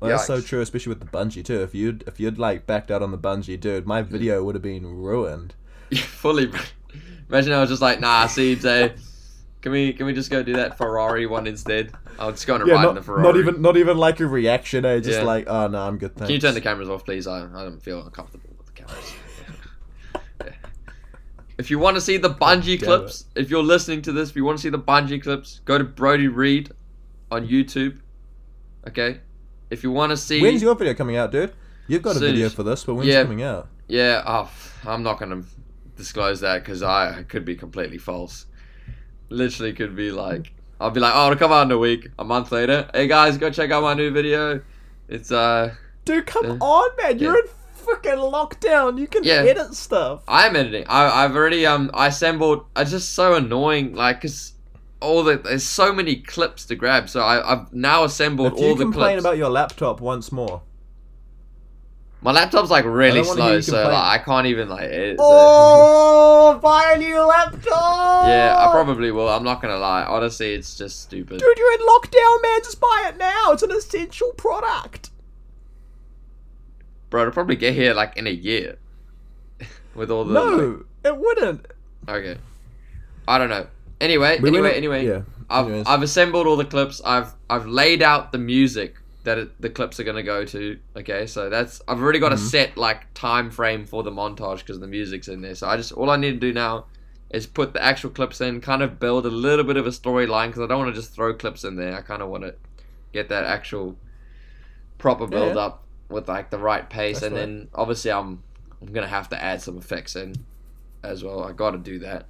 Well, that's so true, especially with the bungee too. If you'd if you'd like backed out on the bungee, dude, my video would have been ruined. Yeah, fully. bro. Imagine I was just like, nah, see, say, can we can we just go do that Ferrari one instead? I'm just going to Yeah, ride in the Ferrari. not even not even like a reaction. Eh? Just Yeah. like, oh no, I'm good. Thanks. Can you turn the cameras off, please? I, I don't feel uncomfortable with the cameras. <laughs> Yeah. If you want to see the bungee clips, if you're listening to this, if you want to see the bungee clips, go to Brody Reed on YouTube. Okay? If you want to see. When's your video coming out, dude? You've got a video for this, but when's Yeah. it coming out? Yeah, oh, I'm not going to disclose that because I could be completely false. Literally could be like. I'll be like, oh, it'll come out in a week. A month later, hey guys, go check out my new video. It's, uh. Dude, come Yeah. on, man! You're Yeah. in freaking lockdown. You can Yeah. edit stuff. I'm editing. I, I've already um I assembled. It's just so annoying, like cause all the there's so many clips to grab. So I, I've now assembled If all the complain clips. about your laptop once more, My laptop's like really slow, so like, I can't even like. Edit, so- oh, buy a new laptop. Yeah, I probably will. I'm not gonna lie. Honestly, it's just stupid. Dude, you're in lockdown, man. Just buy it now. It's an essential product. Bro, it'll probably get here like in a year. <laughs> With all the No, it wouldn't. okay. I don't know. Anyway, We anyway, went- anyway. Yeah. I've, Anyways. I've assembled all the clips. I've I've laid out the music that it, the clips are gonna go to. Okay, so that's I've already got a Mhm. set like time frame for the montage because the music's in there. So I just all I need to do now is put the actual clips in, kind of build a little bit of a storyline because I don't want to just throw clips in there. I kind of want to get that actual proper build Yeah. up with like the right pace, That's and right. then obviously I'm I'm gonna have to add some effects in as well. I got to do that.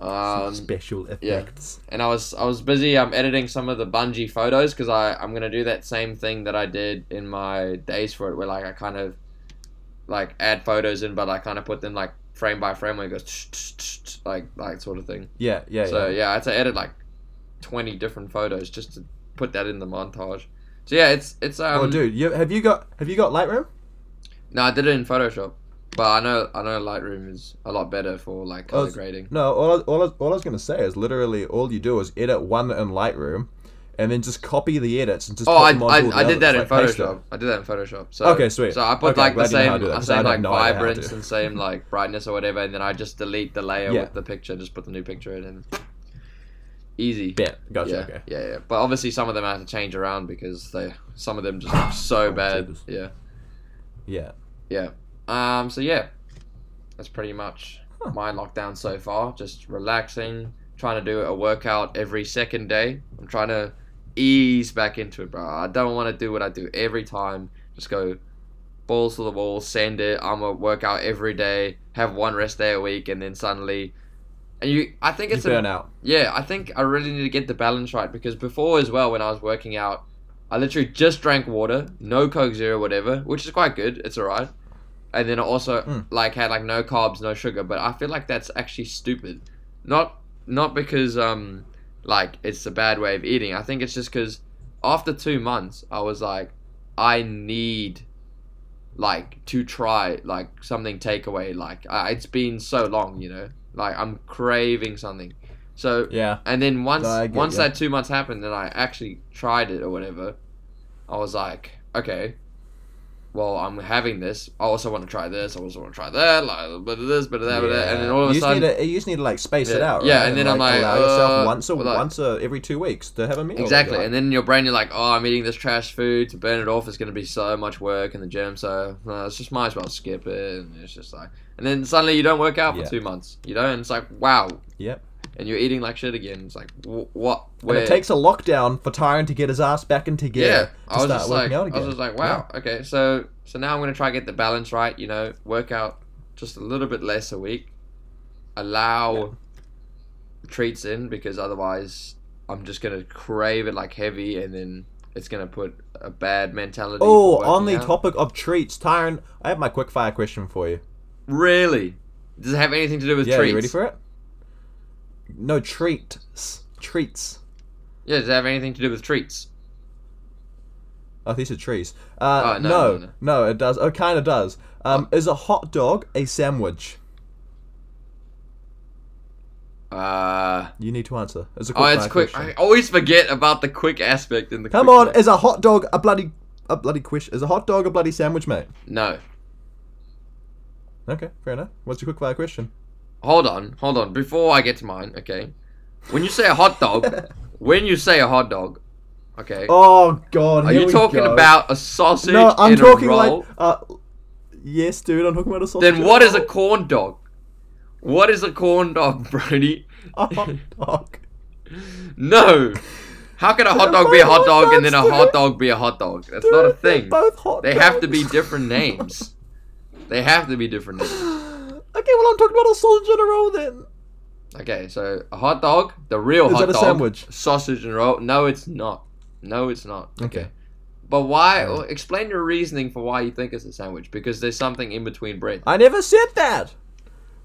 Um, Special yeah. effects. and I was I was busy um editing some of the bungee photos because I I'm gonna do that same thing that I did in my days for it where like I kind of like add photos in but I kind of put them like frame by frame where it goes tsh, tsh, tsh, tsh, like like sort of thing. Yeah, yeah, so yeah. yeah, I had to edit like twenty different photos just to put that in the montage. So yeah, it's it's um oh, dude, you, have you got have you got Lightroom? no I did it in Photoshop, but I know I know Lightroom is a lot better for like color it's- grading. No, all I, all, I, all I was gonna say is literally all you do is edit one in Lightroom, and then just copy the edits and just. Oh, put I, I, I did that in like, Photoshop. I did that in Photoshop. So Okay, sweet. So I put Okay, like the glad you know how same, that, I same like vibrance and same like brightness or whatever, and then I just delete the layer Yeah. with the picture, just put the new picture in, and easy. Yeah, gotcha. yeah, Okay. yeah, yeah. But obviously, some of them I had to change around because they, some of them just <coughs> look so bad. Yeah, Yeah. yeah. Um. So yeah, that's pretty much Huh. my lockdown so far. Just relaxing, trying to do a workout every second day. I'm trying to ease back into it, bro. I don't want to do what I do every time. Just go balls to the wall, send it. I'm gonna work out every day, have one rest day a week, and then suddenly and you, I think You it's a, burn out. Yeah, I think I really need to get the balance right because before as well, when I was working out, I literally just drank water, no Coke Zero, whatever, which is quite good. It's alright. And then also Mm. like had like no carbs, no sugar, but I feel like that's actually stupid. Not not because um like it's a bad way of eating. I think it's just because after two months, I was like, I need like to try like something takeaway. Like uh, it's been so long, you know. Like I'm craving something. So Yeah. and then once No, get once ya. that two months happened and I actually tried it or whatever, I was like, okay, well I'm having this. I also want to try this. I also want to try that. Like a bit of this, bit of that, bit of that. and then all of you a just sudden, need to, you just need to like space it Yeah. out. Yeah, right? and then I'm like, allow yourself uh, once a like- once a, every two weeks to have a meal. exactly. Like, And then in your brain you're like, oh, I'm eating this trash food. To burn it off is going to be so much work in the gym. So uh, it's just might as well skip it. And it's just like, and then suddenly you don't work out for Yeah. two months. You know, and it's like, wow. Yep. And you're eating like shit again. It's like, wh- what? And it takes a lockdown for Tyron to get his ass back into gear. yeah, I was start just like, I was just like, wow, okay, so so now I'm gonna try to get the balance right. You know, work out just a little bit less a week, allow treats in because otherwise I'm just gonna crave it like heavy, and then it's gonna put a bad mentality. Oh, on the out. topic of treats, Tyron, I have my quick fire question for you. really, does it have anything to do with yeah, treats? you ready for it? No treats, treats. Yeah, does it have anything to do with treats? Oh, these are trees. Uh, Oh, no, no, no, no. no, it does. Oh, kind of does. Um, is a hot dog a sandwich? Uh, You need to answer. It's a quick oh, it's quick. question. I always forget about the quick aspect in the. Come on, fire. is a hot dog a bloody a bloody question? Is a hot dog a bloody sandwich, mate? no. Okay, fair enough. What's your quick fire question? Hold on, hold on. Before I get to mine, okay. When you say a hot dog, <laughs> when you say a hot dog, okay, Oh God, are you talking go. about a sausage No, I'm in talking a like uh, yes, dude. I'm talking about a sausage. then what is a corn dog? What is a corn dog, <laughs> Brody? a hot dog? <laughs> No. How can a hot dog be a hot dog and then a hot dog be a hot dog? That's Dude, not a they're thing. Both hot. They have to be different names. They have to be different names. Okay, well, I'm talking about a sausage in a roll then. Okay, so a hot dog, the real Is hot that a dog, sandwich? sausage and roll. No, it's not. No, it's not. Okay. But why? Well, explain your reasoning for why you think it's a sandwich. Because there's something in between bread. I never said that.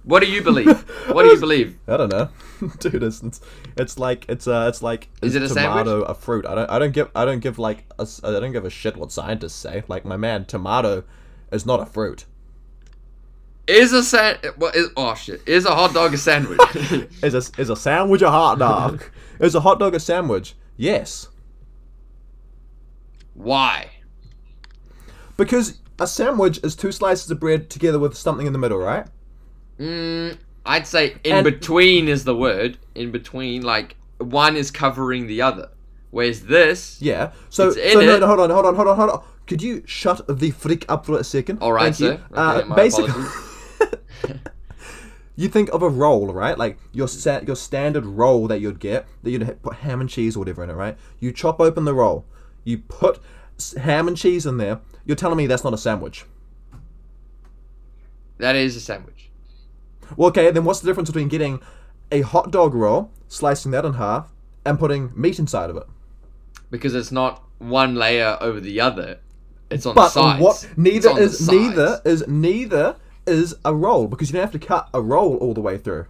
What do you believe? <laughs> what do you believe? I don't know, <laughs> dude. It's, it's it's like it's uh it's like Is it a tomato a fruit? I don't I don't give I don't give like I don't give a shit what scientists say. Like my man, tomato is not a fruit. Is a san? What is? Oh shit! Is a hot dog a sandwich? <laughs> Is a is a sandwich a hot dog? <laughs> is a hot dog a sandwich? Yes, why? because a sandwich is two slices of bread together with something in the middle, right? Mm, I'd say in And- between is the word. In between, like one is covering the other. Whereas this, Yeah. So, so no, no, hold on, hold on, hold on, hold on. Could you shut the freak up for a second? all right, Thank you. sir. Okay, Uh, basically. <laughs> <laughs> you think of a roll, right? Like your set, your standard roll that you'd get, that you'd put ham and cheese or whatever in it, right? You chop open the roll, you put ham and cheese in there. You're telling me that's not a sandwich? That is a sandwich. Well, okay. Then what's the difference between getting a hot dog roll, slicing that in half, and putting meat inside of it? because it's not one layer over the other. It's on But the sides. what? Neither is neither is neither is a roll because you don't have to cut a roll all the way through.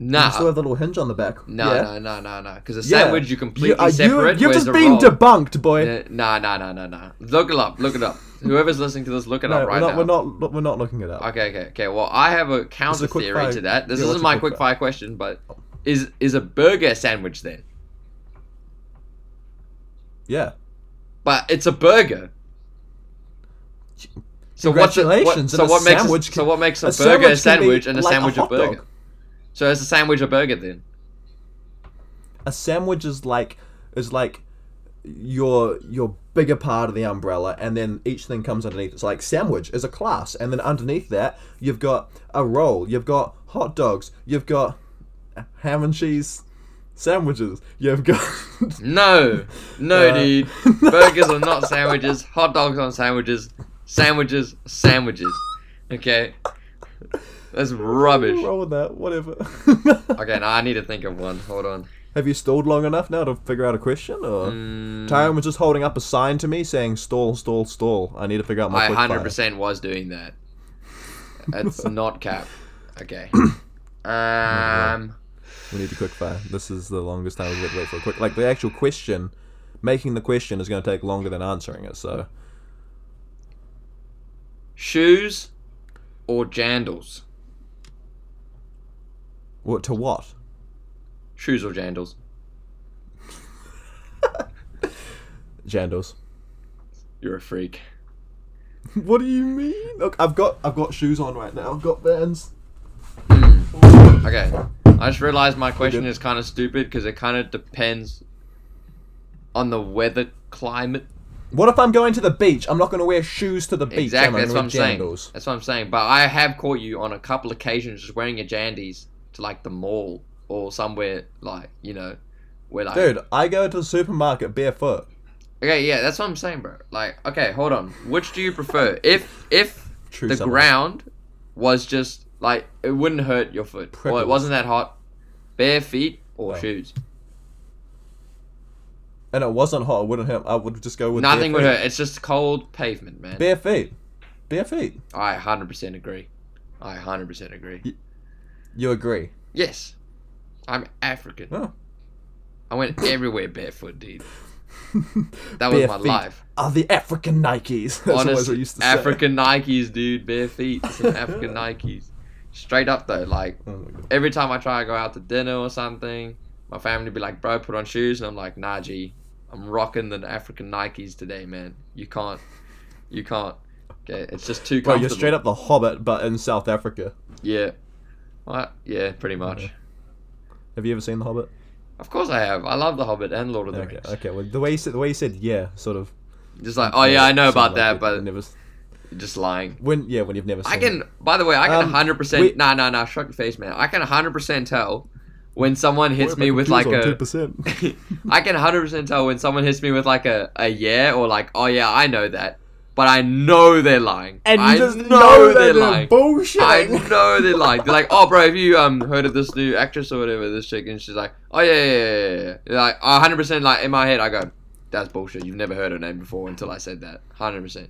Nah. You still have the little hinge on the back. No, yeah. no, no, no, no. Because a Yeah. sandwich you completely You, uh, you, separate. you've just a been roll, debunked, boy. Nah, nah, nah, nah, nah. Look it up. Look it up. <laughs> Whoever's listening to this, look it no, up right we're not. now. We're not. We're not looking it up. Okay, okay, okay. Well, I have a counter quick theory fire- to that. This yeah, isn't my quick quick fire question, but is is a burger a sandwich then? Yeah. But it's a burger. So what's a, what, so what makes a, sandwich so what makes a, a burger a sandwich can be sandwich and a like sandwich a, hot burger? dog. So is a sandwich a burger then? A sandwich is like is like your your bigger part of the umbrella, and then each thing comes underneath. It's like sandwich is a class, and then underneath that you've got a roll, you've got hot dogs, you've got ham and cheese sandwiches, you've got No, <laughs> no, Uh, dude. <laughs> Burgers are not sandwiches. Hot dogs aren't sandwiches. Sandwiches, sandwiches. Okay. That's rubbish. Roll with that. Whatever. <laughs> Okay, now I need to think of one. Hold on. Have you stalled long enough now to figure out a question, or Mm, Tyron was just holding up a sign to me saying "stall, stall, stall." I need to figure out my I hundred percent was doing that. It's <laughs> not cap. Okay. <clears throat> Um. We need to quick fire. This is the longest time we've got to wait for a quick. Like the actual question, making the question is going to take longer than answering it. So Shoes or jandals? what to what? Shoes or jandals? <laughs> Jandals. You're a freak. <laughs> What do you mean? Look, I've got I've got shoes on right now. I've got Vans. Hmm. Okay. I just realized my question is kind of stupid because it kind of depends on the weather climate. What if I'm going to the beach? I'm not going to wear shoes to the beach. Exactly, that's what I'm wear saying. That's what I'm saying. But I have caught you on a couple occasions just wearing your jandies to like the mall or somewhere like you know, where like. Dude, I go to the supermarket barefoot. Okay, yeah, that's what I'm saying, bro. Like, okay, hold on. Which do you prefer? If if True the ground was just like it wouldn't hurt your foot, or it wasn't that hot, bare feet or shoes, and it wasn't hot, it wouldn't hurt. I would just go with nothing would hurt. It's just cold pavement, man. Bare feet. Bare feet. I 100% agree. I 100% agree. You agree? Yes, I'm African. Oh. I went <laughs> everywhere barefoot, dude. <laughs> That was Bare my life. Are the African Nikes? <laughs> That's always what used to say. African Nikes, dude, bare feet, some African Nikes. Straight up though, like Oh every time I try to go out to dinner or something, my family be like, "Bro, put on shoes," and I'm like, "Nah, G, I'm rocking the African Nikes today, man. You can't, you can't. Okay, it's just too Bro, comfortable." you're straight up the Hobbit, but in South Africa. Yeah? Yeah, pretty much. Okay. Have you ever seen the Hobbit? Of course I have. I love The Hobbit and Lord of the Okay. Rings. Okay. Well, the way you said the way you said yeah, sort of. Just like, oh yeah, I know about like that, you've but never. just lying. When yeah, when you've never. Seen I can. It. By the way, I can Um, 100. we- percent Nah, nah, nah. Shrug your face, man. I can 100 percent tell when someone hits me with like computer's a. 2%. <laughs> I can 100% tell when someone hits me with like a, a yeah or like, oh yeah, I know that. But I know they're lying. and you I just know, know they're lying. they're bullshit. I know they're lying. They're like, oh, bro, have you um heard of this new actress or whatever? This chick, and she's like, oh yeah, yeah, yeah, yeah. yeah. Like, oh, 100% like in my head, I go, that's bullshit. You've never heard her name before until I said that. 100%.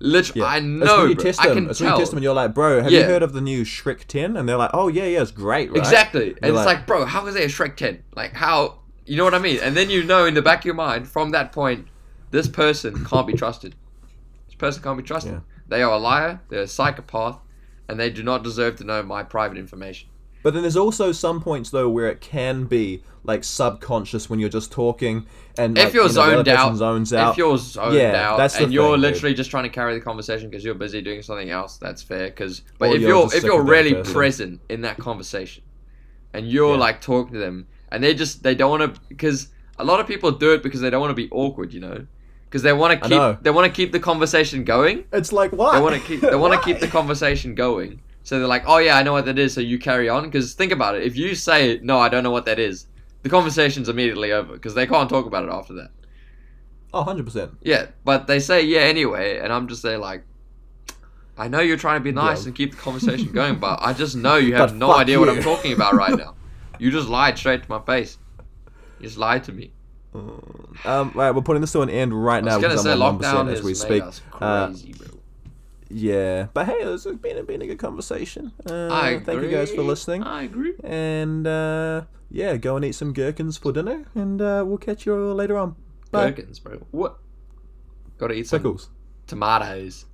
Literally, Yeah. I It's know. when you bro. test I can It's when tell. you test them, and you're like, bro, have you heard of the new Shrek 10? And they're like, oh yeah, yeah, it's great, right? Exactly. And You're it's like- like, bro, how is there a Shrek 10? Like, how, you know what I mean? And then you know in the back of your mind, from that point, this person can't be trusted. This person can't be trusted. Yeah. They are a liar, they're a psychopath, and they do not deserve to know my private information. But then there's also some points though where it can be like subconscious when you're just talking and if like, you're you know, zoned out, zones out. if you're zoned Yeah, out, that's and you're thing, dude. literally just trying to carry the conversation because you're busy doing something else, that's fair. Because, but Or if you're you're if you're really person. present in that conversation, and you're Yeah. like talking to them, and they just they don't want to because a lot of people do it because they don't want to be awkward, you know, because they want to keep they want to keep the conversation going. it's like what? They want to keep they want to keep the <laughs> conversation going. So they're like, oh yeah, I know what that is. So you carry on because think about it. If you say no, I don't know what that is, the conversation's immediately over because they can't talk about it after that. Oh, 100%. Yeah, but they say yeah anyway, and I'm just there like, I know you're trying to be nice Yeah. and keep the conversation <laughs> going, but I just know you have But no idea what. I'm talking about right now. <laughs> You just lied straight to my face. You just lied to me. Um, right, we're putting this to an end right I now was gonna because say I'm on 1% lockdown as we speak. Uh, crazy, bro. Yeah, but hey, it's been, been a good conversation. Uh, I thank you guys for listening. I agree. And uh, yeah, go and eat some gherkins for dinner, and uh, we'll catch you all later on. Bye. Gherkins, bro. What? Got to eat some Pickles. tomatoes.